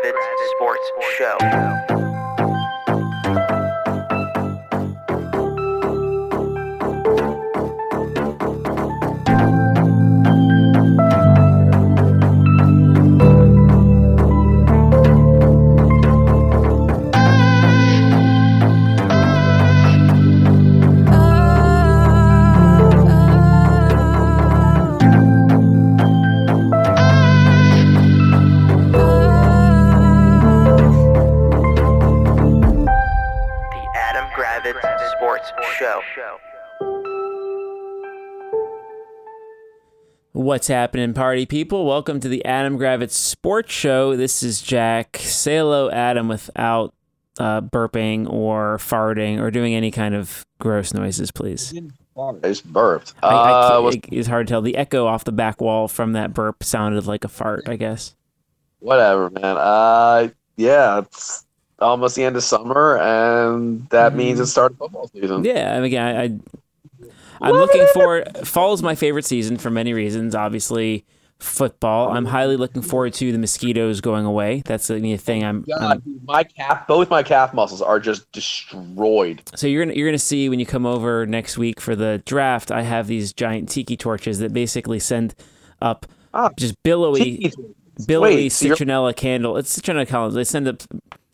Gravitz Sports Show. What's happening, party people? Welcome to the Adam Gravitz Sports Show. This is Jack. Say hello, Adam, without uh, burping or farting or doing any kind of gross noises, please. I just burped. I, I Uh, it- it's hard to tell. The echo off the back wall from that burp sounded like a fart, I guess. whatever, man. Uh, yeah, it's almost the end of summer, and that means it's start of football season. Yeah, I mean, I, I I'm looking forward. Fall is my favorite season for many reasons. Obviously, football. I'm highly looking forward to the mosquitoes going away. That's the thing. I'm, I'm my calf, both my calf muscles are just destroyed. So you're gonna you're gonna see when you come over next week for the draft. I have these giant tiki torches that basically send up Ah, just billowy, Tiki billowy Wait, so citronella candle. It's citronella candles. They send up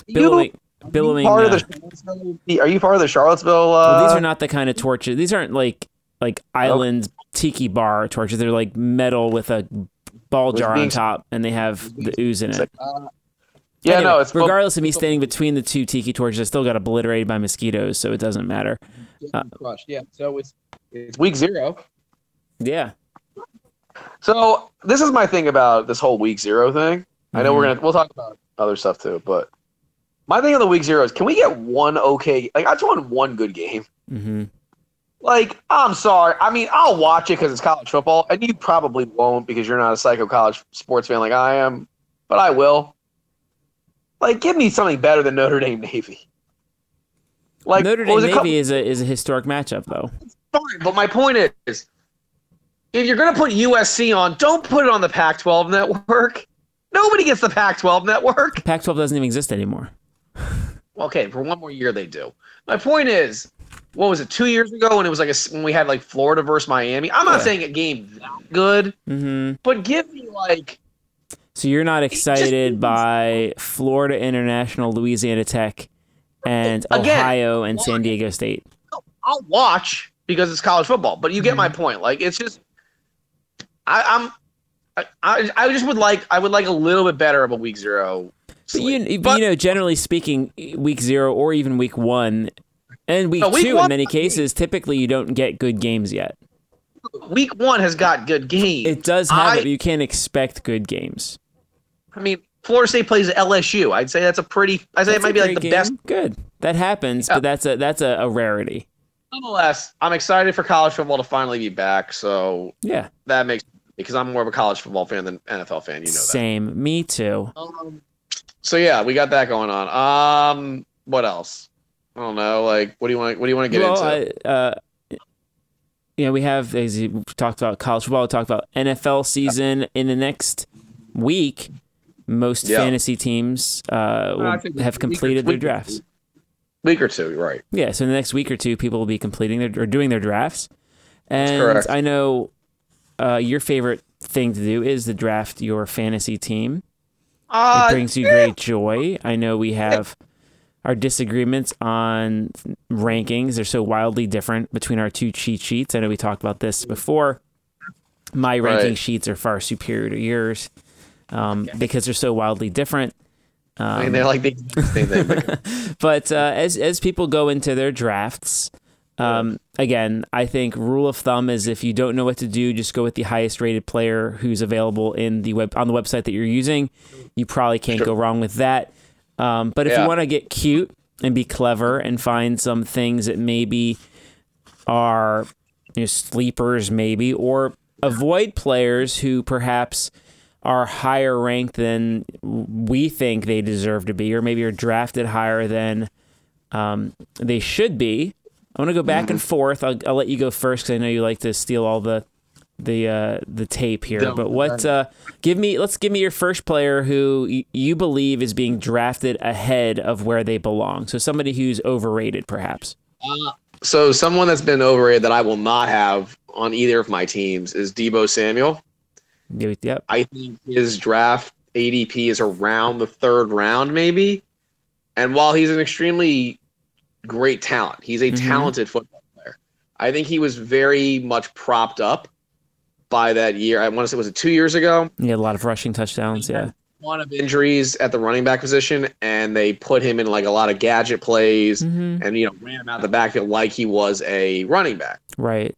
you- billowing, are you billowing. part of uh, the Charlottesville- Are you part of the Charlottesville? Uh, well, these are not the kind of torches. These aren't like like island tiki bar torches. They're like metal with a ball Was jar on top, and they have the ooze in it. Uh, yeah, Anyway, no, it's regardless of me standing between the two tiki torches, I still got obliterated by mosquitoes, so it doesn't matter. Uh. Yeah, so it's it's week zero. Yeah, So this is my thing about this whole week zero thing. I know we're Mhm. gonna we'll talk about other stuff too, but my thing on the week zero is can we get one okay? Like I just want one good game. hmm Like I'm sorry, I mean I'll watch it because it's college football, and you probably won't because you're not a psycho college sports fan like I am, but I will. Like give me something better than Notre Dame Navy. Like Notre Dame Navy is a is a historic matchup, though. fine, but my point is, if you're gonna put USC on, don't put it on the Pac-12 network. Nobody gets the Pac-12 network. Pac-12 doesn't even exist anymore. Okay, for one more year they do. My point is, what was it? Two years ago when it was like a, when we had like Florida versus Miami. I'm not Yeah. saying a game that good, hmm but give me like So you're not excited by Florida International, Louisiana Tech, and Again, Ohio and? San Diego State. I'll watch because it's college football. But you get my Mm-hmm. point. Like it's just, I, I'm. I, I, I just would like I would like a little bit better of a week zero. But you, But- you know, generally speaking, week zero or even week one, and week No, week two in many cases, typically you don't get good games yet. week one has got good games. It does have I- it, but you can't expect good games. I mean, Florida State plays LSU. I'd say that's a pretty. I'd say That's it might be like the game. best. Good, that happens, Yeah. but that's a that's a, a rarity. Nonetheless, I'm excited for college football to finally be back. So Yeah, that makes because I'm more of a college football fan than NFL fan. You know that. same. Me too. Um, so yeah, we got that going on. Um, what else? I don't know. Like, what do you want? What do you want to get well, into? I, uh, you know, we have as you talked about college football. We talked about NFL season in the next week. Most Yeah. fantasy teams uh, will think have completed their drafts. Week or two, right? Yeah, so in the next week or two, people will be completing their or doing their drafts. And correct. I know uh, your favorite thing to do is to draft your fantasy team. Uh, It brings you great joy. I know we have our disagreements on rankings. They're so wildly different between our two cheat sheets. I know we talked about this before. My ranking sheets are far superior to yours um, because they're so wildly different. I mean, they're like the same thing. But But uh, as as people go into their drafts, um, again, I think rule of thumb is if you don't know what to do, just go with the highest rated player who's available in the web on the website that you're using. You probably can't Sure. go wrong with that. Um, but if Yeah. you want to get cute and be clever and find some things that maybe are you know, sleepers, maybe, or avoid players who perhaps are higher ranked than we think they deserve to be, or maybe are drafted higher than um, they should be. I want to go back and forth. I'll, I'll let you go first because I know you like to steal all the the uh, the tape here. Don't- but what? Uh, give me let's give me your first player who y- you believe is being drafted ahead of where they belong. So somebody who's overrated, perhaps. So someone that's been overrated that I will not have on either of my teams is Deebo Samuel. Yep. I think his draft ADP is around the third round, maybe. And while he's an extremely great talent, he's a Mhm. talented football player. I think he was very much propped up by that year. I want to say was it two years ago? He had a lot of rushing touchdowns. Yeah. One of injuries at the running back position, and they put him in like a lot of gadget plays, hmm and you know ran him out the backfield like he was a running back. Right.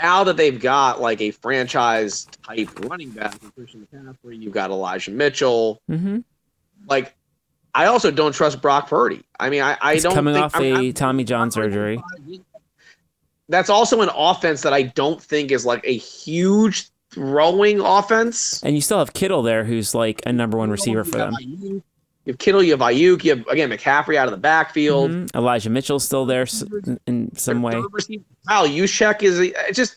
now that they've got like a franchise type running back, Christian McCaffrey, you've got Elijah Mitchell. hmm Like, I also don't trust Brock Purdy. I mean, I, I He's don't coming think, off I mean, a I'm- Tommy John surgery. That's also an offense that I don't think is like a huge throwing offense. And you still have Kittle there, who's like a number one receiver for them. You have Kittle, you have Aiyuk, you have again McCaffrey out of the backfield. Mhm. Elijah Mitchell's still there in- some way. Kyle Juszczyk is a- it's just.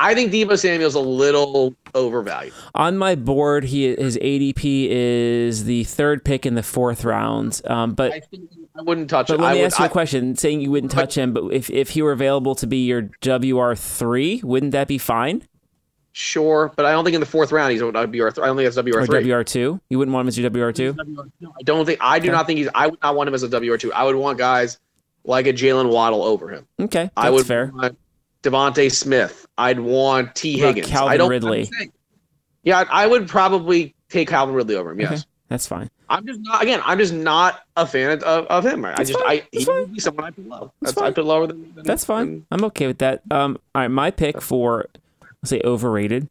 I think Deebo Samuel's a little overvalued. On my board, he his ADP is the third pick in the fourth round. Um, but I think I wouldn't touch but it. let I me would, ask you I- a question. Saying you wouldn't touch him, but if if he were available to be your WR three, wouldn't that be fine? Sure, but I don't think in the fourth round he's a WR. Th- I don't think that's WR three. WR two? You wouldn't want him as your WR two? I don't think. I do Okay. not think he's. I would not want him as a WR two. I would want guys like a Jalen Waddle over him. Okay, that's I would fair. want DeVonta Smith. I'd want Tee Higgins. Calvin I don't, Ridley? Yeah, I I would probably take Calvin Ridley over him. Yes, Okay. That's fine. I'm just not. Again, I'm just not a fan of, of him. I That's just. fine. I That's he fine. would be someone I put low. That's That's, I put lower than. than That's fine. than- I'm okay with that. Um, all right, my pick for let's say overrated.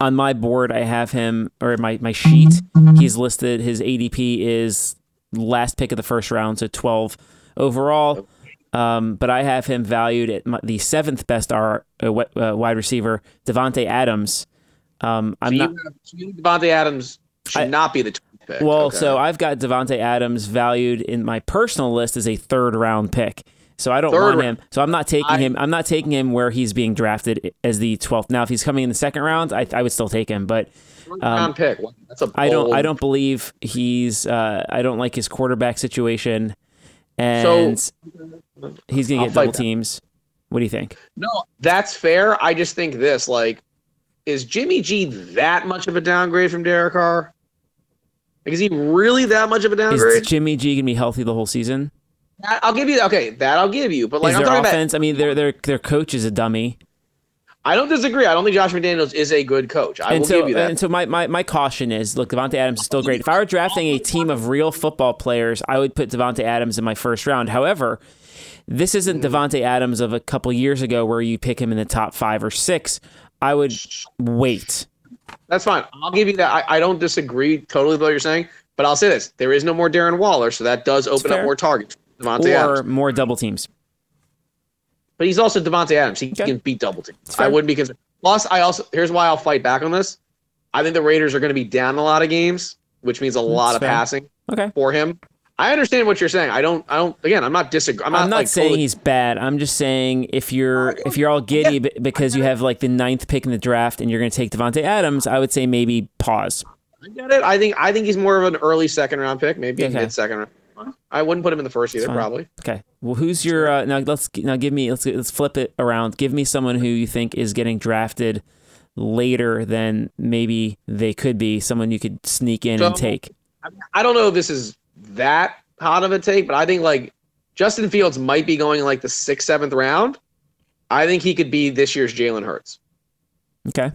On my board, I have him or my my sheet. He's listed. His ADP is last pick of the first round, so 12 overall. Um, but I have him valued at my, the seventh best R, uh, uh, wide receiver, Davante Adams. Um, I'm so not. you Adams should I- not be the 12th pick. Well, Okay. so I've got Davante Adams valued in my personal list as a third round pick. So I don't Third want him. So I'm not taking I- him. I'm not taking him where he's being drafted as the 12th. Now, if he's coming in the second round, I, I would still take him. But round pick. That's a um, I don't. I don't believe he's. Uh, I don't like his quarterback situation, and he's gonna get double that. teams. What do you think? No, that's fair. I just think this like, is Jimmy G that much of a downgrade from Derek Carr? Like, is he really that much of a downgrade? Is? Jimmy G gonna be healthy the whole season? I'll give you okay. That I'll give you. But like is I'm their talking offense? I mean, their their their coach is a dummy. I don't disagree. I don't think Josh McDaniels is a good coach. I and will so, give you that. And so my, my, my caution is, look, Davante Adams is still great. If I were drafting a team of real football players, I would put Davante Adams in my first round. However, this isn't mm-hmm. Davante Adams of a couple years ago where you pick him in the top five or six. I would wait. That's fine. I'll give you that. I, I don't disagree totally with what you're saying. But I'll say this: there is no more Darren Waller, so that does open up more targets. Davante Or Adams. more double teams. But he's also Davante Adams. He Okay. can beat double teams. I wouldn't be concerned. Plus, I also here's why I'll fight back on this. I think the Raiders are going to be down a lot of games, which means a lot of fair. passing Okay. for him. I understand what you're saying. I don't. I don't. Again, I'm not disagreeing. I'm not, I'm not like, saying totally- he's bad. I'm just saying if you're if you're all giddy b- because you have like the ninth pick in the draft and you're going to take Davante Adams, I would say maybe pause. I get it. I think. I think he's more of an early second round pick, maybe Okay. mid second round. I wouldn't put him in the first either, probably. Okay. Well, who's your uh, now? Let's now give me let's let's flip it around. Give me someone who you think is getting drafted later than maybe they could be. Someone you could sneak in and take. I don't know if this is that hot of a take, but I think like Justin Fields might be going like the sixth, seventh round. I think he could be this year's Jalen Hurts. Okay.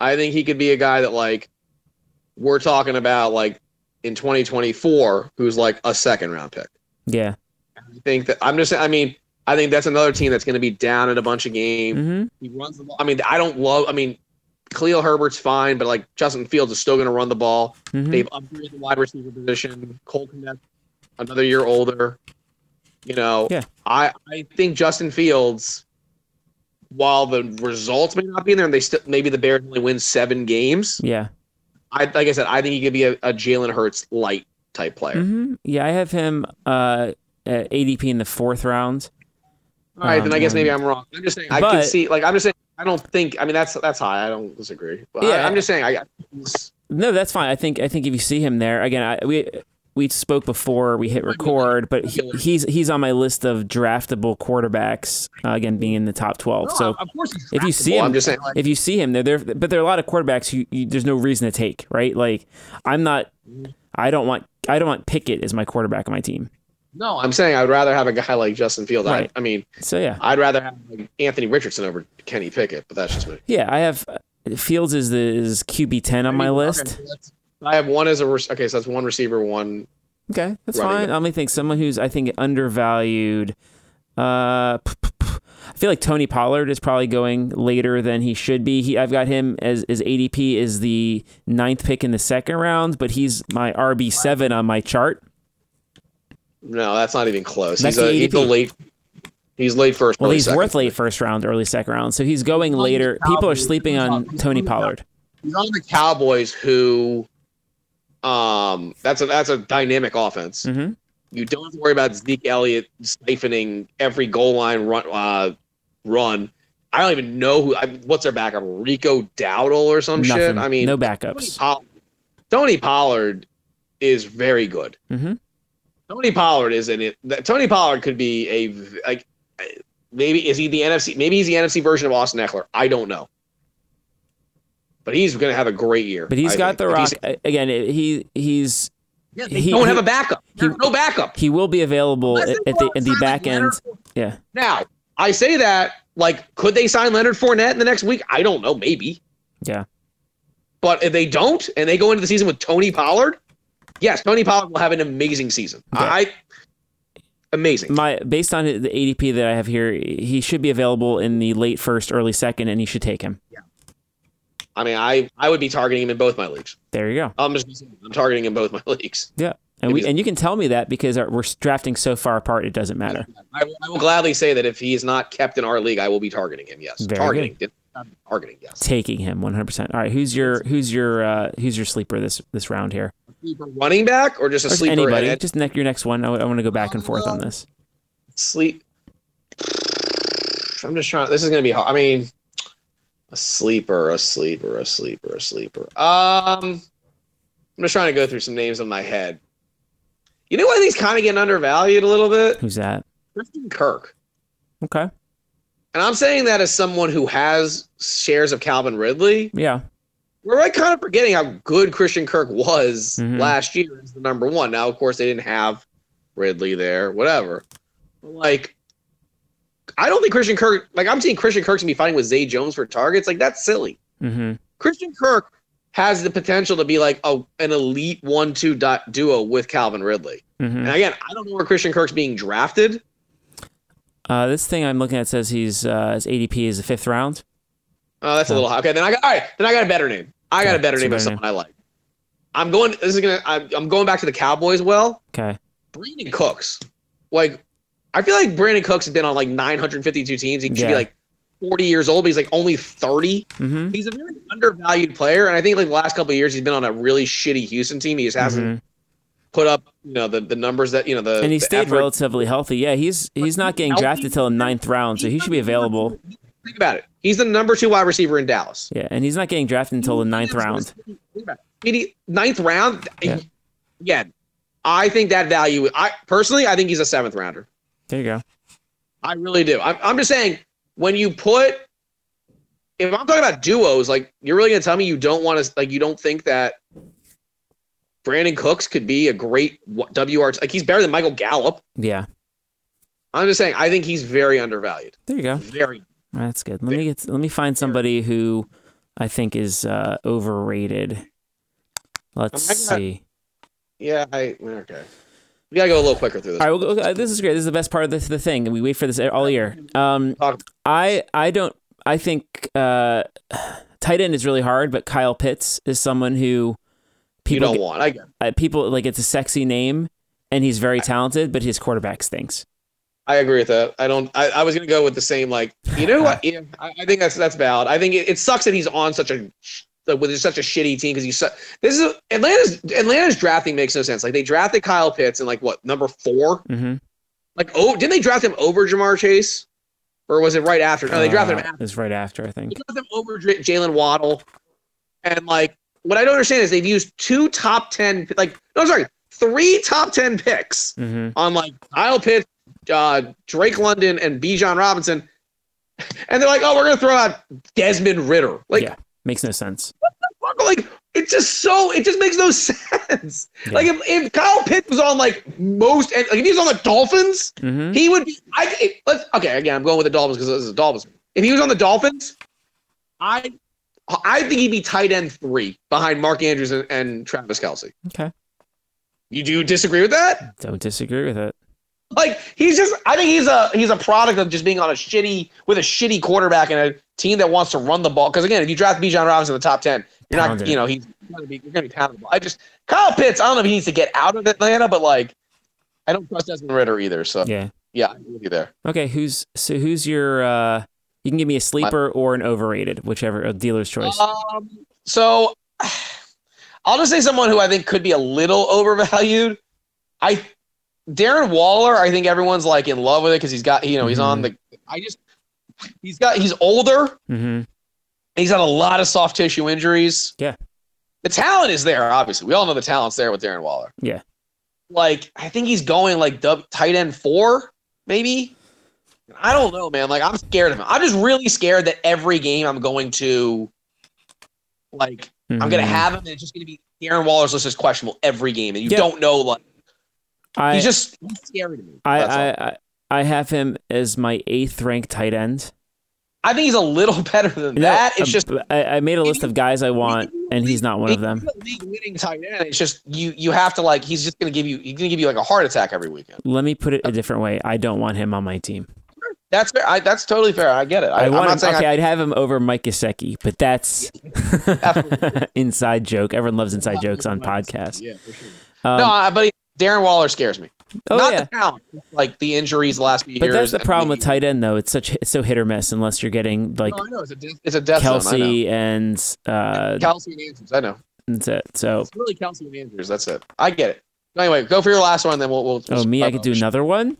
I think he could be a guy that like we're talking about like in 2024, who's like a second round pick. Yeah. I think that I'm just I mean, I think that's another team that's going to be down at a bunch of games. hmm He runs the ball. I mean, I don't love I mean, Khalil Herbert's fine, but like Justin Fields is still going to run the ball. hmm They've upgraded the wide receiver position. Cole Kmet, another year older. You know, Yeah. I I think Justin Fields, while the results may not be in there, and they still maybe the Bears only win seven games. Yeah. I like I said, I think he could be a, a Jalen Hurts light type player. hmm Yeah. I have him uh, at ADP in the fourth round. All right, then I guess Um, maybe I'm wrong. I'm just saying I but- can see like I'm just saying I don't think. I mean, that's that's high. I don't disagree. But Yeah. I, am just saying. I No, that's fine. I think I think if you see him there again, I, we we spoke before we hit record, but he, he's he's on my list of draftable quarterbacks. Uh, again, being in the top twelve. so of course, he's if you see him, I'm just saying. Like, if you see him there, there, but there are a lot of quarterbacks who you, there's no reason to take, right? Like I'm not, I don't want, I don't want Pickett as my quarterback on my team. No, I'm saying I'd rather have a guy like Justin Fields. Right. I, I mean, So yeah, I'd rather have like, Anthony Richardson over Kenny Pickett, but that's just me. yeah, I have Fields is the is QB ten on my list. I have one as a okay, so that's one receiver, one. Okay, that's fine. back. Let me think. Someone who's I think undervalued. Uh, p- p- p- I feel like Tony Pollard is probably going later than he should be. He, I've got him as as ADP is the ninth pick in the second round, but he's my RB seven on my chart. No, that's not even close. That's he's a, he's a late. He's late first. Well, he's second. worth late first round, early second round, so he's going later. People are sleeping on Tony Pollard. He's on the Cowboys, who, um, that's a that's a dynamic offense. hmm You don't have to worry about Zeke Elliott siphoning every goal line run. Uh, run. I don't even know who. I, what's their backup? Rico Dowdle or some Nothing. shit. I mean, no Tony, backups. Poll- Tony Pollard is very good. hmm Tony Pollard is in it. Tony Pollard could be a like maybe is he the NFC? Maybe he's the NFC version of Austin Ekeler. I don't know. But he's going to have a great year. But he's I got think. the rock again. He he's Yeah, they he- don't he- have a backup. he- no backup. he will be available at, at the at the back end. Yeah. Now I say that like, could they sign Leonard Fournette in the next week? I don't know. Maybe. Yeah. But if they don't, and they go into the season with Tony Pollard, yes, Tony Pollard will have an amazing season. Okay. I amazing. My based on the ADP that I have here, he should be available in the late first, early second, and you should take him. Yeah. I mean, I I would be targeting him in both my leagues. There you go. I'm just I'm targeting him in both my leagues. Yeah, and we and you can tell me that because our- we're drafting so far apart, it doesn't matter. I, will- I will gladly say that if he is not kept in our league, I will be targeting him. Yes, Very targeting, Not targeting. Yes. Taking him 100. percent All right, who's your who's your uh, who's your sleeper this this round here? Sleeper running back or just a Or sleeper? anybody? at- Just neck your next one. I, want to go back and forth on this. sleep. I'm just trying. This is going to be hard. I mean, a sleeper, a sleeper, a sleeper, a sleeper. Um, I'm just trying to go through some names in my head. You know what? He's kind of getting undervalued a little bit. Who's that? Christian Kirk. Okay. And I'm saying that as someone who has shares of Calvin Ridley. Yeah. We're like kind of forgetting how good Christian Kirk was Mhm. last year as the number one. Now, of course, they didn't have Ridley there, whatever. Like, I don't think Christian Kirk, like, I'm seeing Christian Kirk's gonna be fighting with Zay Jones for targets. Like, that's silly. Mm-hmm. Christian Kirk has the potential to be like a, an elite one two dot duo with Calvin Ridley. Mm-hmm. And again, I don't know where Christian Kirk's being drafted. Uh, this thing I'm looking at says he's uh, his ADP is the fifth round. Oh, that's a little high. Okay, then I got all right. Then I got a better name. I got Okay, a better name of someone I like. I'm going. This is gonna. I'm, I'm going back to the Cowboys. Well, Okay. Brandin Cooks. Like, I feel like Brandin Cooks has been on like 952 teams. He should Yeah. be like 40 years old, but he's like only 30. Mm-hmm. He's a very undervalued player, and I think like the last couple of years he's been on a really shitty Houston team. He just hasn't put up, you know, the, the numbers that you know the. And he the stayed effort. relatively healthy. Yeah, he's he's not getting drafted till the ninth round, so he should be available. Think about it. He's the number two wide receiver in Dallas. Yeah, and he's not getting drafted until the ninth round. Think about it. He- Ninth round. Yeah. Again, I think that value. I personally, I think he's a seventh rounder. There you go. I really do. I'm, I'm just saying when you put, if I'm talking about duos, like you're really gonna tell me you don't want to, like you don't think that Brandin Cooks could be a great WR. Like he's better than Michael Gallup. Yeah, I'm just saying I think he's very undervalued. there you go. Very. That's good. Let me get let me find somebody who I think is uh, overrated. Let's gonna- see. Yeah. I okay. We gotta go a little quicker through this. All right, well, okay, this is great. This is the best part of the, the thing. We wait for this all year. Um, I I don't. I think uh, tight end is really hard, but Kyle Pitts is someone who you people don't want. I get. uh, people like. It's a sexy name, and he's very talented, but his quarterback stinks. I agree with that. I don't. I, I was gonna go with the same. Like you know what? Yeah, I, I think that's that's valid. I think it, it sucks that he's on such a with such a shitty team because he's su- this is Atlanta's Atlanta's drafting makes no sense. Like they drafted Kyle Pitts in like what number four? hmm Like oh, didn't they draft him over Ja'Marr Chase? or was it right after? No, they drafted him Uh, after. It was right after, I think. They drafted him over J- Jalen Waddle, and like what I don't understand is they've used two top ten, like no, sorry, three top ten picks hmm on like Kyle Pitts, uh, Drake London, and Bijan Robinson, and they're like, oh, we're gonna throw out Desmond Ridder, like. Yeah. Makes no sense. fuck, like it's just so it just makes no sense. Yeah. Like if, if Kyle Pitts was on like most like if he was on the Dolphins, hmm he would be. I it, let's okay again. I'm going with the Dolphins because this is the Dolphins. If he was on the Dolphins, I I think he'd be tight end three behind Mark Andrews and, and Travis Kelce. Okay. You do disagree with that? Don't disagree with it. Like he's just I think he's a he's a product of just being on a shitty with a shitty quarterback and a team that wants to run the ball. Because again, if you draft Bijan Robinson in the top ten, you're not Pounded. you know he's gonna be you're gonna be ball. I just Kyle Pitts. I don't know if he needs to get out of Atlanta, but like I don't trust Desmond Ridder either. So yeah, Yeah. I agree with you there. Okay. Who's so? Who's your? uh You can give me a sleeper or an overrated, whichever. A dealer's choice. Um, so I'll just say someone who I think could be a little overvalued. I Darren Waller. I think everyone's like in love with it because he's got you know he's on the. I just he's got he's older. Mm-hmm. He's had a lot of soft tissue injuries. Yeah. The talent is there, obviously. We all know the talent's there with Darren Waller. Yeah. Like, I think he's going like dub, tight end four, maybe. I don't know, man. Like, I'm scared of him. I'm just really scared that every game I'm going to, like, I'm going to Mhm. have him and it's just going to be Darren Waller's list is questionable every game. And you don't know, like, I, he's just he's scary to me. I, I, I, I have him as my eighth ranked tight end. I think he's a little better than that. It's um, just I, I made a list of guys I want, and he's not one of them. League winning tight end. It's just you. You have to like. He's just gonna give you. He's gonna give you like a heart attack every weekend. Let me put it a different way. I don't want him on my team. That's fair. I, that's totally fair. I get it. I, I, am want not him. saying Okay, I, I'd have him over Mike Gesicki, but that's Absolutely. inside joke. Everyone loves inside jokes on podcasts. Yeah, for sure. Um, no, I, but he, Darren Waller scares me. oh not yeah, the talent, like the injuries the last few but years. that's the problem with tight end though. It's such it's so hit or miss unless you're getting like No, I know it's a death, it's a death zone. I know. Kelce and uh, Kelce and Andrews. I know. that's it. So It's really Kelce and Andrews. That's it. I get it. Anyway, go for your last one, then we'll. we'll oh me, I could do another one.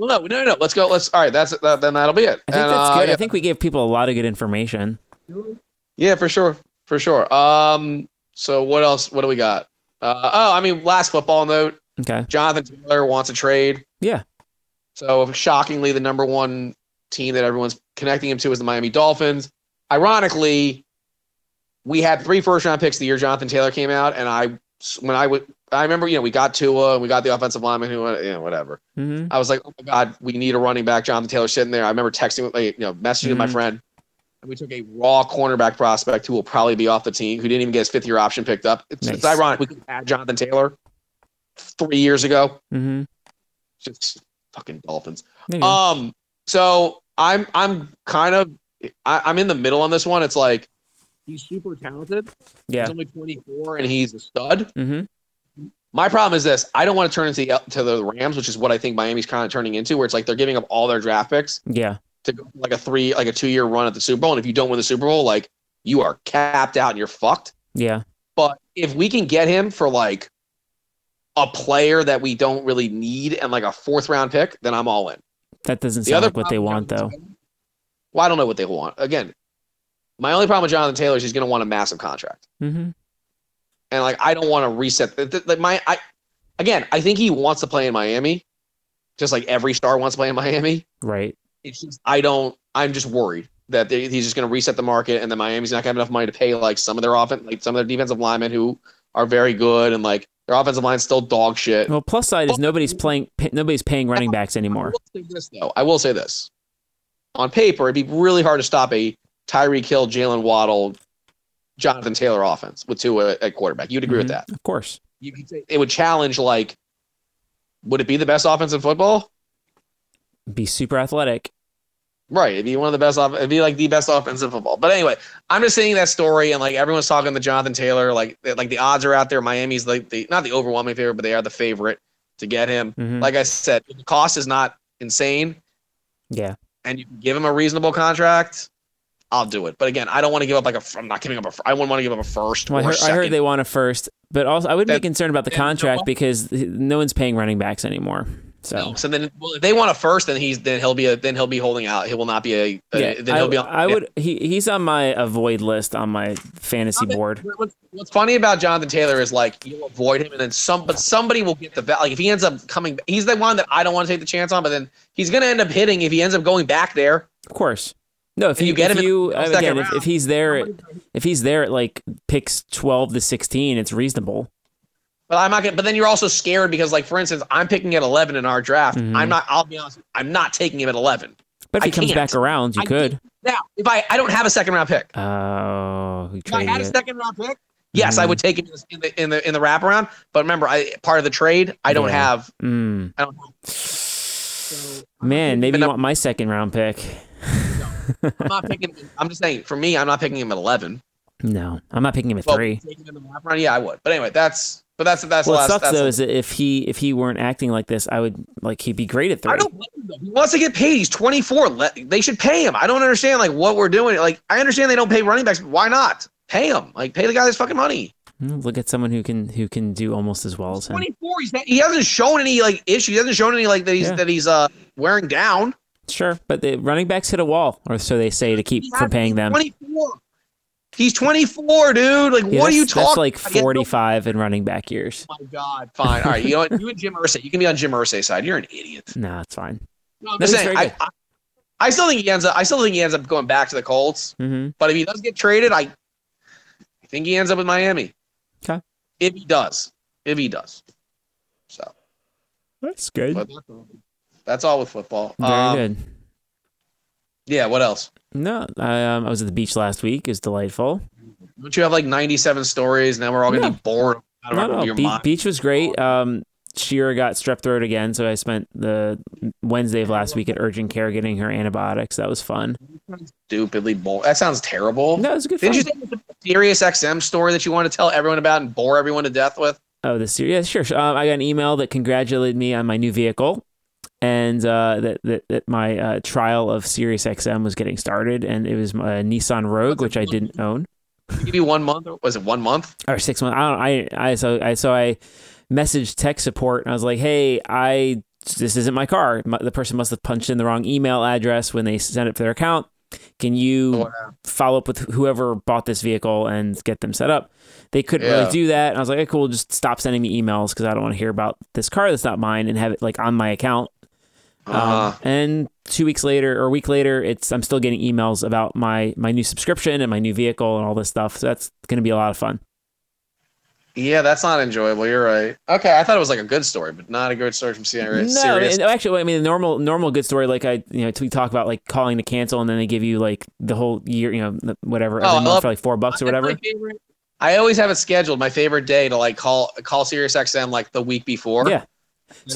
Well, no, no, no. Let's go. Let's. All right. That's that, then. That'll be it. I think And, that's uh, good. Yeah, I think we gave people a lot of good information. yeah, for sure, for sure. Um. So what else? What do we got? Uh, oh, I mean, last football note. Okay. Jonathan Taylor wants a trade. Yeah. So shockingly, the number one team that everyone's connecting him to is the Miami Dolphins. Ironically, we had three first round picks the year Jonathan Taylor came out, and I when I would I remember you know we got Tua and we got the offensive lineman who you know whatever. hmm I was like, oh my god, we need a running back. Jonathan Taylor sitting there. I remember texting with like, you know messaging with my friend. And we took a raw cornerback prospect who will probably be off the team, who didn't even get his fifth year option picked up. It's, it's ironic. We could add Jonathan Taylor three years ago hmm just fucking dolphins. Um, so I'm I'm kind of I, I'm in the middle on this one. It's like he's super talented. yeah. He's only 24 and he's a stud. hmm My problem is this: I don't want to turn into the, to the Rams, which is what I think Miami's kind of turning into, where it's like they're giving up all their draft picks Yeah. to go like a three, like a two year run at the Super Bowl. And if you don't win the Super Bowl, like you are capped out and you're fucked. Yeah. But if we can get him for like a player that we don't really need and like a fourth round pick, then I'm all in. That doesn't The sound like what they want though. Well, I don't know what they want. Again, my only problem with Jonathan Taylor is he's going to want a massive contract, hmm and like I don't want to reset. Like my, I again, I think he wants to play in Miami, just like every star wants to play in Miami. Right. It's just I don't. I'm just worried that they, he's just going to reset the market, and then Miami's not going to have enough money to pay like some of their offense, like some of their defensive linemen who are very good, and like their offensive line's still dog shit. Well, plus side is nobody's playing. Nobody's paying running backs anymore. I will say this though. I will say this. On paper, it'd be really hard to stop a Tyreek Hill, Jalen Waddle, Jonathan Taylor offense with Tua at quarterback. You'd agree with Mhm. that. Of course. You could say it would challenge like, would it be the best offense in football? Be super athletic. Right. It'd be one of the best. Off- it'd be like the best offense in football. But anyway, I'm just saying that story, and like everyone's talking to Jonathan Taylor. Like, like the odds are out there. Miami's like the not the overwhelming favorite, but they are the favorite to get him. hmm Like I said, the cost is not insane. yeah. and you can give him a reasonable contract, I'll do it. But again, I don't want to give up like a. I'm not giving up a. I wouldn't want to give up a first. Well, I or a heard, I heard they want a first, but also I wouldn't be concerned about the contract because no one's paying running backs anymore. So No. So then, well, if they want a first, then he's then he'll be a then he'll be holding out. He will not be a. a yeah, then he'll I, be on. I yeah. would. He he's on my avoid list on my fantasy board. What's, what's funny about Jonathan Taylor is like you'll avoid him, and then some, but somebody will get the like if he ends up coming. He's the one that I don't want to take the chance on, but then he's going to end up hitting if he ends up going back there. Of course. No, if And you, you get if him in you the uh, second again, if, round. if he's there, at, if he's there at like picks twelve to sixteen, it's reasonable. But I'm not. Gonna, but then you're also scared because, like for instance, I'm picking at 11 in our draft. Mhm. I'm not. I'll be honest. I'm not taking him at 11. But if he comes can't. back around, you I could. Now, if I I don't have a second round pick. Oh, he If I had a second round pick, yes, I Mhm. would take him in the in the in the wraparound. But remember, I part of the trade. I don't Yeah. have. Mm. I don't have. So, Man, maybe Even you want my second round pick. I'm not picking. I'm just saying. For me, I'm not picking him at 11. No, I'm not picking him at Well, three. taking him in the wraparound, yeah, I would. But anyway, that's. But that's that's Well, the it last. sucks that's though is if he if he weren't acting like this, I would like he'd be great at three. I don't blame him. He wants to get paid. He's 24. Let, they should pay him. I don't understand like what we're doing. Like I understand they don't pay running backs. But why not pay him? Like pay the guy his fucking money. Look at someone who can who can do almost as well as him. 24. He's he hasn't shown any like issue. He hasn't shown any like that he's Yeah. that he's uh wearing down. Sure, but the running backs hit a wall, or so they say, to keep He from paying them. 24. He's 24, dude. Like Yeah, what are you that's- talking? That's like I get no- 45 in running back years. Oh my god. Fine. All right. You know what? You and Jim Irsay. You can be on Jim Irsay's side. You're an idiot. No, it's fine. No, I'm No, just saying. very I, I, I still think he ends up. I still think he ends up going back to the Colts. hmm But if he does get traded, I, I think he ends up with Miami. Okay. If he does, if he does, so That's good. but that's all, with football. Very Um, good. Yeah. What else? No, I, um, I was at the beach last week. It's delightful. Don't you have like 97 stories? Now we're all gonna No. be bored. out No, no, your Be- mind. beach was great. Um, Shira got strep throat again, so I spent the Wednesday of last week at urgent care getting her antibiotics. That was fun. Stupidly bored. That sounds terrible. No, it was a good. Didn't you there's a Sirius XM story that you want to tell everyone about and bore everyone to death with? Oh, this year, yeah, sure. Um, I got an email that congratulated me on my new vehicle, and uh, that, that that my uh, trial of Sirius XM was getting started, and it was my Nissan Rogue, which I didn't own, Did they give you one month? Or was it one month? or six months. I don't. I I so I so I messaged tech support, and I was like, hey, I this isn't my car. The person must have punched in the wrong email address when they sent it for their account. Can you follow up with whoever bought this vehicle and get them set up. They couldn't Yeah. really do that. And I was like, okay, cool, just stop sending me emails because I don't want to hear about this car that's not mine and have it like on my account. Um, Uh, and two weeks later or a week later, it's I'm still getting emails about my my new subscription and my new vehicle and all this stuff. So that's going to be a lot of fun. yeah, that's not enjoyable. You're right. Okay, I thought it was like a good story, but not a good story from Sirius. No, and actually, I mean, the normal normal good story like I you know we talk about like calling to cancel and then they give you like the whole year you know whatever every Oh, I month love- for like four bucks or whatever. I always have it scheduled. My favorite day to like call call Sirius XM like the week before. Yeah,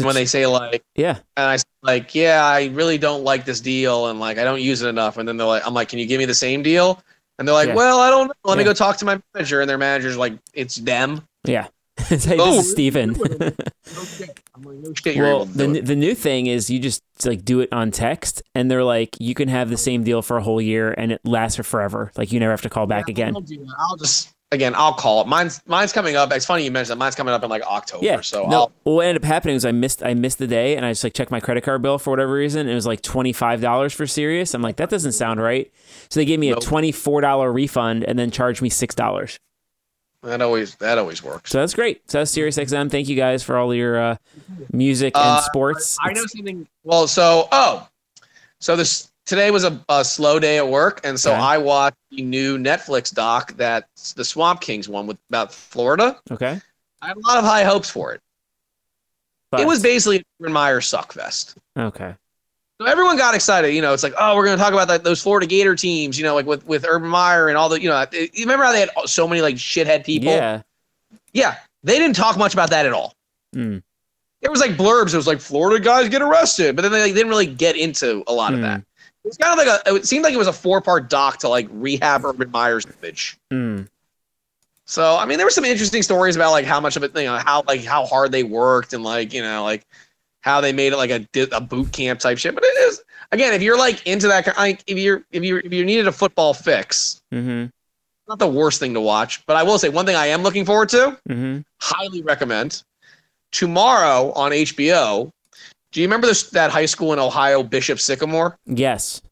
When they say like, yeah. and I like, yeah, I really don't like this deal, and like I don't use it enough. And then they're like, I'm like, can you give me the same deal? And they're like, Yeah. well, I don't know. Let me go talk to my manager. And their manager's like, it's them. Yeah. hey, Oh, this is Steven. No shit. I'm like, no shit. You're well, the, do n- it. the new thing is you just like do it on text and they're like, you can have the same deal for a whole year and it lasts for forever. Like you never have to call back Yeah, again. I'll. I'll just again, I'll call it. Mine's mine's coming up. It's funny you mentioned that. Mine's coming up in like October. Yeah. So no, I'll what ended up happening was I missed I missed the day and I just like checked my credit card bill for whatever reason. And it was like twenty five dollars for Sirius. I'm like, that doesn't sound right. So they gave me a twenty four dollar refund and then charged me six dollars. that always that always works. So that's great. So that's Sirius XM. Thank you guys for all your uh, music Uh, and sports. I know something. Well, so oh, so this today was a, a slow day at work, and so Okay. I watched the new Netflix doc that the Swamp Kings one with about Florida. Okay. I had a lot of high hopes for it. But, It was basically a Urban Meyer suckfest. okay. So everyone got excited. You know, it's like, oh, we're going to talk about that, those Florida Gator teams. You know, like with with Urban Meyer and all the. You know, you remember how they had so many like shithead people? Yeah. Yeah, they didn't talk much about that at all. Mm. There was like blurbs. It was like Florida guys get arrested, but then they like, didn't really get into a lot of Hmm. that. It was kind of like a. It seemed like it was a four part doc to like rehab Urban Meyer's image. Mm. So I mean, there were some interesting stories about like how much of it, you know, how like how hard they worked and like you know like how they made it like a a boot camp type shit. But it is again, if you're like into that, kind like if you're if you if you needed a football fix, Mm-hmm. not the worst thing to watch. But I will say one thing I am looking forward to. Mm-hmm. highly recommend. Tomorrow on HBO Do you remember this, that high school in Ohio, Bishop Sycamore? Yes.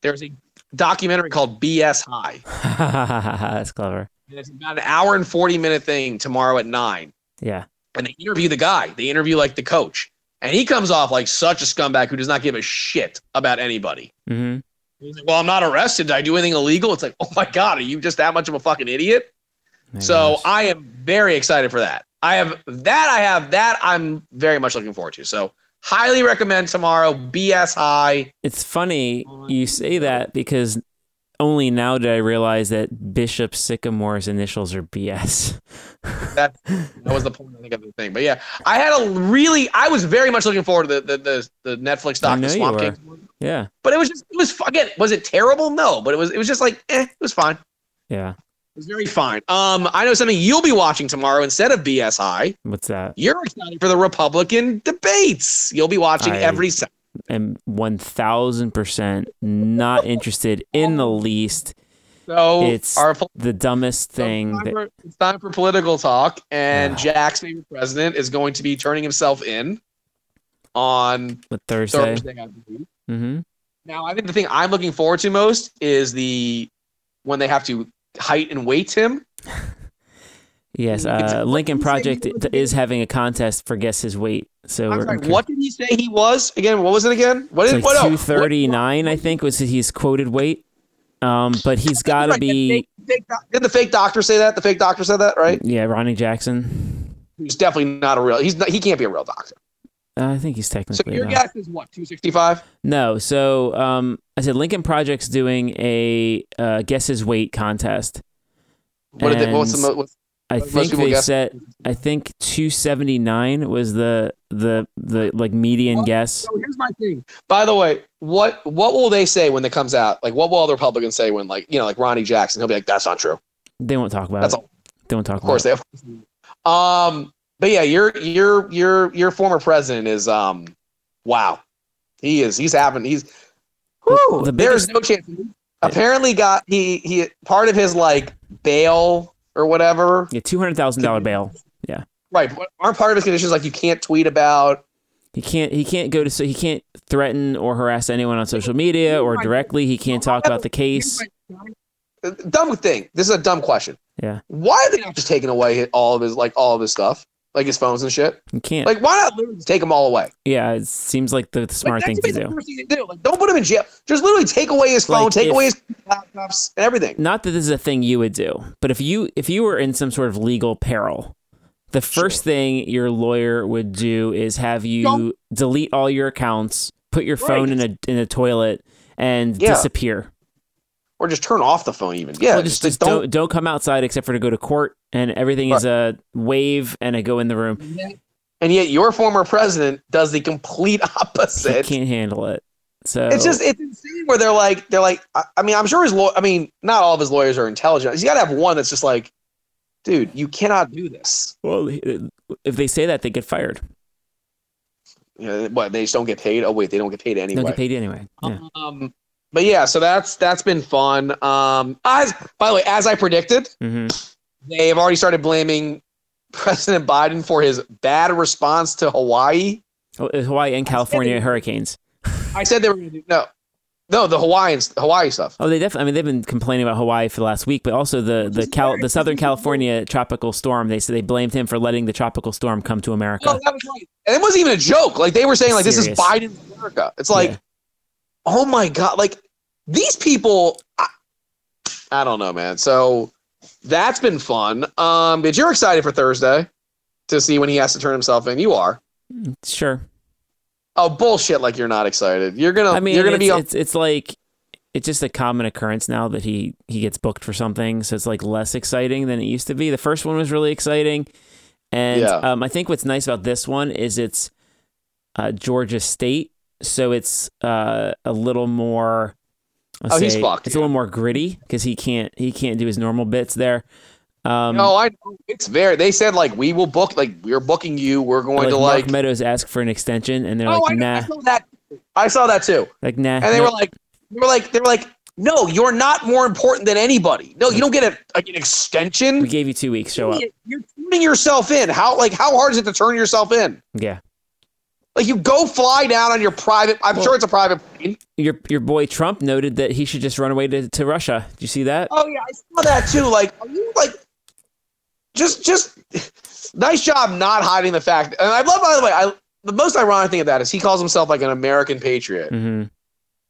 There's a documentary called BS High. That's clever. And it's about an hour and 40 minute thing tomorrow at nine. Yeah. And they interview the guy. They interview like the coach. And he comes off like such a scumbag who does not give a shit about anybody. hmm He's like, well, I'm not arrested. Did I do anything illegal? It's like, oh my God, are you just that much of a fucking idiot? So I am very excited for that. I have that. I have that. I'm very much looking forward to. So highly recommend tomorrow. BS High. it's funny you say that because only now did I realize that Bishop Sycamore's initials are BS. That that was the point I think of the thing. But yeah, I had a really. I was very much looking forward to the the the, the Netflix doc, the Swamp one. Yeah. But it was just. It was again. Was it terrible? No. But it was. It was just like. Eh. It was fine. Yeah. Was very fine. Um. I know something you'll be watching tomorrow instead of BSI. What's that? You're excited for the Republican debates. You'll be watching I- every. Saturday. am 1000% not interested in the least. So It's our the dumbest thing It's time, for, it's time for political talk, and Ah. Jack's favorite president is going to be turning himself in on Thursday. Thursday, I believe. hmm Now, I think the thing I'm looking forward to most is the when they have to height and weight him. Yes, uh, Lincoln what did he say Project is having a contest for guess his weight. So sorry, what did he say he was again? What was it again? What did like what? two thirty nine, I think, was his quoted weight. Um, but he's got to Right, be Fake, fake did the fake doctor say that? The fake doctor said that, right? yeah, Ronny Jackson. He's definitely not a real. He's not, he can't be a real doctor. Uh, I think he's technically. So your not. guess is what? Two sixty five. No, so um, I said Lincoln Project's doing a uh, guess his weight contest. What did they, what's the And mo- what's, I Most think they guess- set. I think two seventy nine was the the the like median What? guess. So here's my thing. By the way, what what will they say when it comes out? Like, what will all the Republicans say when, like, you know, like Ronny Jackson? He'll be like, "That's not true." They won't talk about That's it. all. They won't talk Of course, about they have. Um, but yeah, your your your your former president is um, wow, he is. He's having. He's. Whew, the there's no chance. Apparently, got he he part of his like bail or whatever. Yeah, two hundred thousand dollar bail. Yeah. Right, aren't part of his conditions like you can't tweet about. He can't. He can't go to. So he can't threaten or harass anyone on social media or directly. He can't talk about the case. Dumb thing. This is a dumb question. Yeah. Why are they not just taking away all of his like all of his stuff, like his phones and shit? You can't. Like, why not literally take them all away? yeah, it seems like the, smart like, thing to the do. thing to do. Like, don't put him in jail. Just literally take away his phone, Like, take if- away his laptops, and everything. Not that this is a thing you would do, but if you if you were in some sort of legal peril, the first thing your lawyer would do is have you Don't- delete all your accounts, put your phone in a in a toilet, and Yeah. disappear. Or just turn off the phone, even. Yeah, Well, just, just, just don't don't. don't come outside except for to go to court, and everything is a wave and a go in the room. And yet, your former president does the complete opposite. He can't handle it. So It's just it's insane where they're like they're like I, I mean I'm sure his law I mean not all of his lawyers are intelligent. He's got to have one that's just like, dude, you cannot do this. well, if they say that, they get fired. Know, what they just don't get paid? Oh wait, they don't get paid anyway. Don't get paid anyway. Yeah. Um, but yeah, so that's that's been fun. Um, as by the way, as I predicted, hmm they have already started blaming President Biden for his bad response to Hawaii. Oh, Hawaii and California hurricanes. I said they were going to do no, no, the Hawaiians, Hawaii stuff. Oh, they definitely. I mean, they've been complaining about Hawaii for the last week, but also the the Cal, the Southern California tropical storm. They said they blamed him for letting the tropical storm come to America. No, that was right. And it wasn't even a joke. Like they were saying, like this is Biden's America. It's like, Yeah. oh my god, like these people. I, I don't know, man. So that's been fun. Um, but you're excited for Thursday to see when he has to turn himself in. You are. Sure. Oh bullshit! Like you're not excited. You're gonna. I mean, you're gonna it's, be. It's it's like it's just a common occurrence now that he he gets booked for something, so it's like less exciting than it used to be. The first one was really exciting, and Yeah. um, I think what's nice about this one is it's uh, Georgia State, so it's uh, a little more. I'll Oh, he's fucked, It's a little more gritty because he can't he can't do his normal bits there. Um, no, I. know. It's very. They said like we will book. Like we're booking you. We're going like to Mark like. Meadows asked for an extension, and they're oh, like, I, nah, I saw that. I saw that too. like nah. And they no. were like, they were like, they were like, no, you're not more important than anybody. No, you don't get a, like an extension. we gave you two weeks. Show up. You're turning yourself in. How like how hard is it to turn yourself in? Yeah. Like you go fly down on your private. I'm Well- sure it's a private plane. Your your boy Trump noted that he should just run away to, to Russia. Did you see that? Oh yeah, I saw that too. Like, are you like, just just nice job not hiding the fact. And I love by the way. I the most ironic thing of that is he calls himself like an American patriot, hmm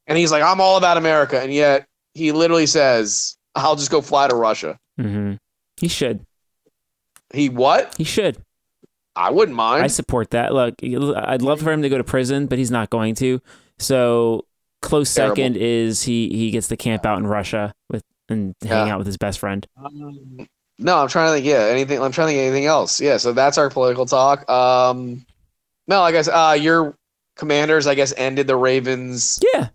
and he's like, I'm all about America, and yet he literally says, I'll just go fly to Russia. hmm He should. He what? He should. I wouldn't mind. I support that. Look, I'd love for him to go to prison, but he's not going to. So close Terrible. second is he he gets to camp out in Russia with and hang Yeah. out with his best friend. Um, no, I'm trying to think. Yeah, anything. I'm trying to think anything else. Yeah, so that's our political talk. Um, no, I guess uh, your Commanders, I guess, ended the Ravens Yeah,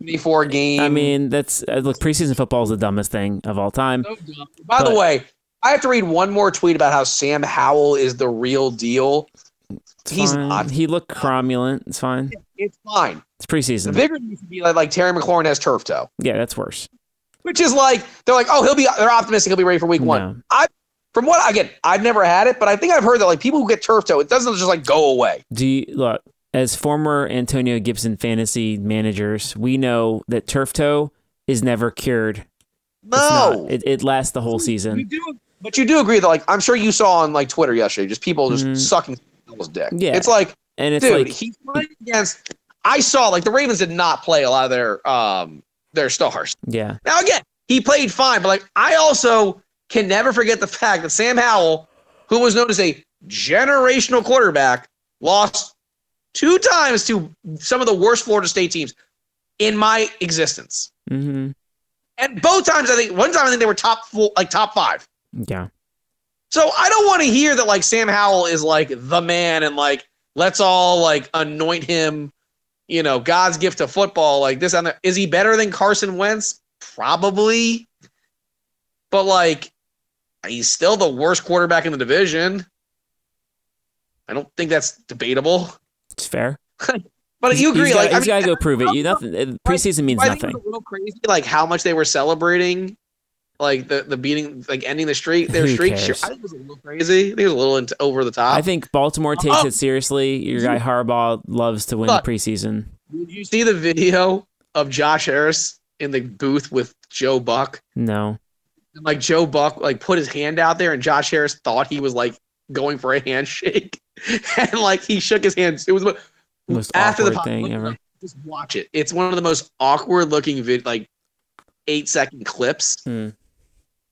24 game. I mean that's uh, look. Preseason football is the dumbest thing of all time. So dumb. By the way, I have to read one more tweet about how Sam Howell is the real deal. It's He's fine. not. He looked cromulent. It's fine. It's fine. It's The preseason. bigger news would be like, like Terry McLaurin has turf toe, Yeah, that's worse. which is like they're like, oh, he'll be. They're optimistic he'll be ready for week one. I From what I again, I've never had it, but I think I've heard that like people who get turf toe, it doesn't just like go away. Do you look as former Antonio Gibson fantasy managers? We know that turf toe is never cured. No. It, it lasts the whole You season. do, but you do agree that like I'm sure you saw on like Twitter yesterday, just people just Mhm. sucking Howell's dick. Yeah. it's like, And it's dude, like he's playing against. I saw like the Ravens did not play a lot of their um their stars. yeah, Now again, he played fine, but like I also can never forget the fact that Sam Howell, who was known as a generational quarterback, lost two times to some of the worst Florida State teams in my existence. Mm-hmm. And both times I think one time I think they were top four, like top five. Yeah. So I don't want to hear that like Sam Howell is like the man and like let's all like anoint him, you know, God's gift to football like this and that. Is he better than Carson Wentz? Probably. But like he's still the worst quarterback in the division. I don't think that's debatable. It's fair. But He's- you agree He's like got, I he's mean, got to go prove it. You nothing. Preseason means I nothing. a little crazy, like how much they were celebrating, like the the beating, like ending the streak, their Who streak. I think it was a little crazy. I think it was a little into, over the top. I think Baltimore takes Oh. it seriously. Your guy Harbaugh loves to win Look. the preseason. Did you see the video of Josh Harris in the booth with Joe Buck? No. And like Joe Buck like put his hand out there, and Josh Harris thought he was like going for a handshake, and like he shook his hands. It was Most after the thing look ever. up. Just watch it. It's one of the most awkward looking vid like eight second clips Hmm.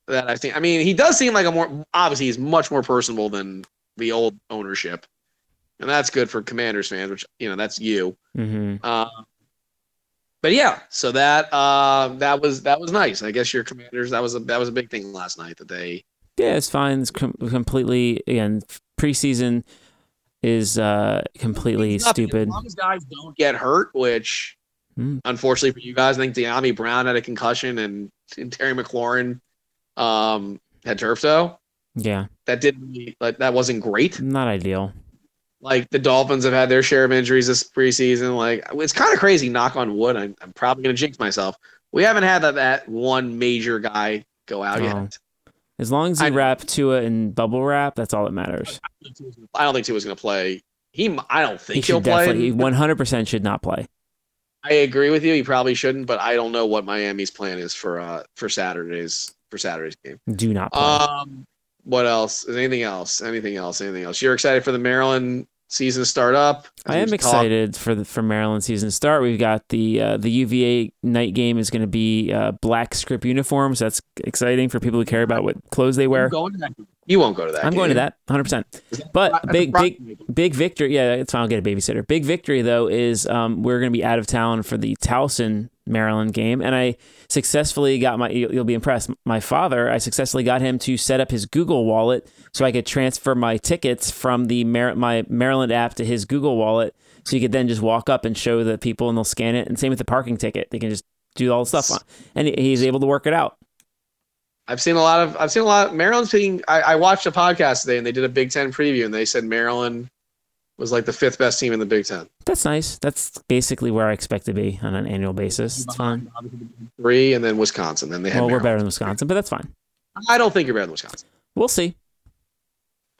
That I've seen. I mean, he does seem like a more obviously he's much more personable than the old ownership, and that's good for Commanders fans, which you know that's you. hmm Uh, but yeah, so that uh, that was that was nice. I guess your Commanders that was a that was a big thing last night that they Yeah, it's fine. It's com- completely again preseason is uh completely stupid. As long as guys don't get hurt, which Hmm. unfortunately for you guys, I think Dyami Brown had a concussion and, and Terry McLaurin um, had turf toe. Yeah, That didn't like that wasn't great. not ideal. Like the Dolphins have had their share of injuries this preseason. Like it's kind of crazy. Knock on wood. I'm, I'm probably gonna jinx myself. We haven't had that, that one major guy go out No. yet. As long as you I- wrap Tua in bubble wrap, that's all that matters. I don't think Tua's gonna play. He, I don't think he'll play. He one hundred percent should not play. I agree with you. He probably shouldn't, but I don't know what Miami's plan is for uh for Saturday's for Saturday's game. Do not play. Um, what else? Is anything else? Anything else? Anything else? You're excited for the Maryland season start up? I am excited for the for Maryland season start. We've got the uh, the UVA night game is going to be uh, black script uniforms. That's exciting for people who care about what clothes they wear. going to that. You won't go to that. I'm going to that 100. percent But big big big victory. Yeah, it's fine. I'll get a babysitter. Big victory though is um, we're going to be out of town for the Towson Maryland game, and I successfully got my. You'll be impressed. My father, I successfully got him to set up his Google Wallet so I could transfer my tickets from the Mar- my Maryland app to his Google Wallet, so you could then just walk up and show the people, and they'll scan it. And same with the parking ticket; they can just do all the stuff on, and he's able to work it out. I've seen a lot of. I've seen a lot. Of, Maryland's being. I, I watched a podcast today, and they did a Big Ten preview, and they said Maryland was like the fifth best team in the Big Ten. That's nice. That's basically where I expect to be on an annual basis. It's fine. Three, and then Wisconsin. Then they had. Well, we're better than Wisconsin, but that's fine. I don't think you're better than Wisconsin. We'll see.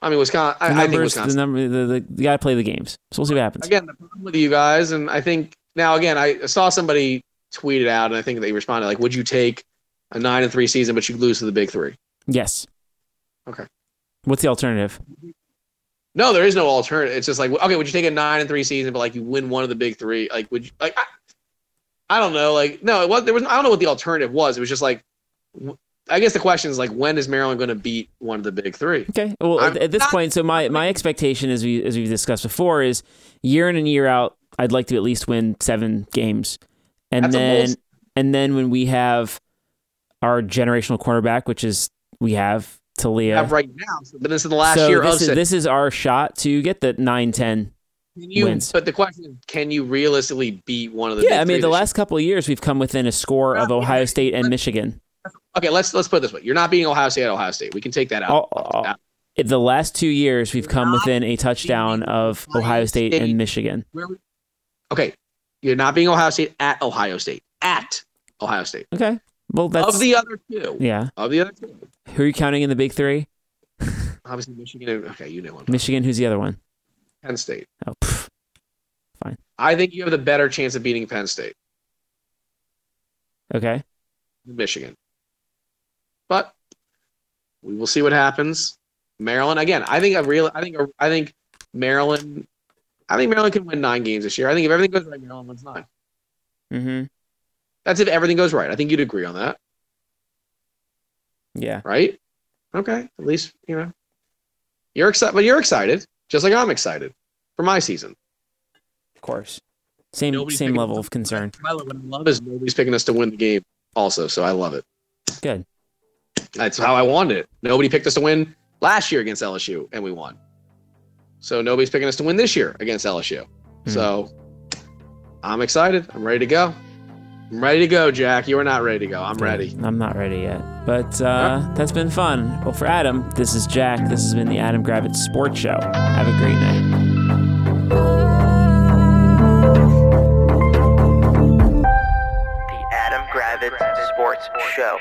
I mean, Wisconsin. The I, I think numbers, Wisconsin. the number, the, the, you got to play the games. So we'll see what happens. again, the problem with you guys, and I think now again, I saw somebody tweet it out, and I think they responded like, "Would you take a nine and three season, but you lose to the big three? Yes. Okay. What's the alternative? No, there is no alternative. It's just like, okay, would you take a nine and three season, but like you win one of the big three? Like, would you like? I, I don't know. Like, no, it was there was. I don't know what the alternative was. It was just like, I guess the question is like, when is Maryland going to beat one of the big three? Okay. Well, I'm at, this not- point, so my, my expectation, as we as we've discussed before, is year in and year out, I'd like to at least win seven games, and That's then and then when we have our generational cornerback, which is we have Taulia. Have right now, so- but this is the last so year this of is this is our shot to get the 9 10 Can you, wins. But the question is, can you realistically beat one of the? yeah i mean the last couple of years we've come within a score of ohio state and michigan Okay, let's let's put it this way: you're not beating Ohio State at Ohio State. We can take that out. All- the last two years we've come within a touchdown of ohio state and michigan okay, you're not being Ohio State at Ohio State. At Ohio State. okay well that's of the other two. yeah Of the other two. who are you counting in the big three Obviously, Michigan. Okay, you know one. michigan who's the other one? Penn State. Oh, pff. I think you have the better chance of beating Penn State okay Michigan. But we will see what happens. Maryland again. I think a real. I think. A, I think Maryland. I think Maryland can win nine games this year. I think if everything goes right, Maryland wins nine. mm-hmm That's if everything goes right. I think you'd agree on that, yeah right? Okay, at least you know you're excited, but you're excited, just like I'm excited for my season. of course same Nobody's same level of concern By the way, what I love is nobody's picking us to win the game, also. So I love it. good That's how I wanted it. Nobody picked us to win last year against LSU, and we won. So nobody's picking us to win this year against LSU. Hmm. So I'm excited. I'm ready to go. I'm ready to go, Jack. You are not ready to go. I'm ready. i'm not ready yet but uh, that's been fun well for adam this is jack this has been the adam gravitz sports show have a great night The Adam Gravitz Sports Show.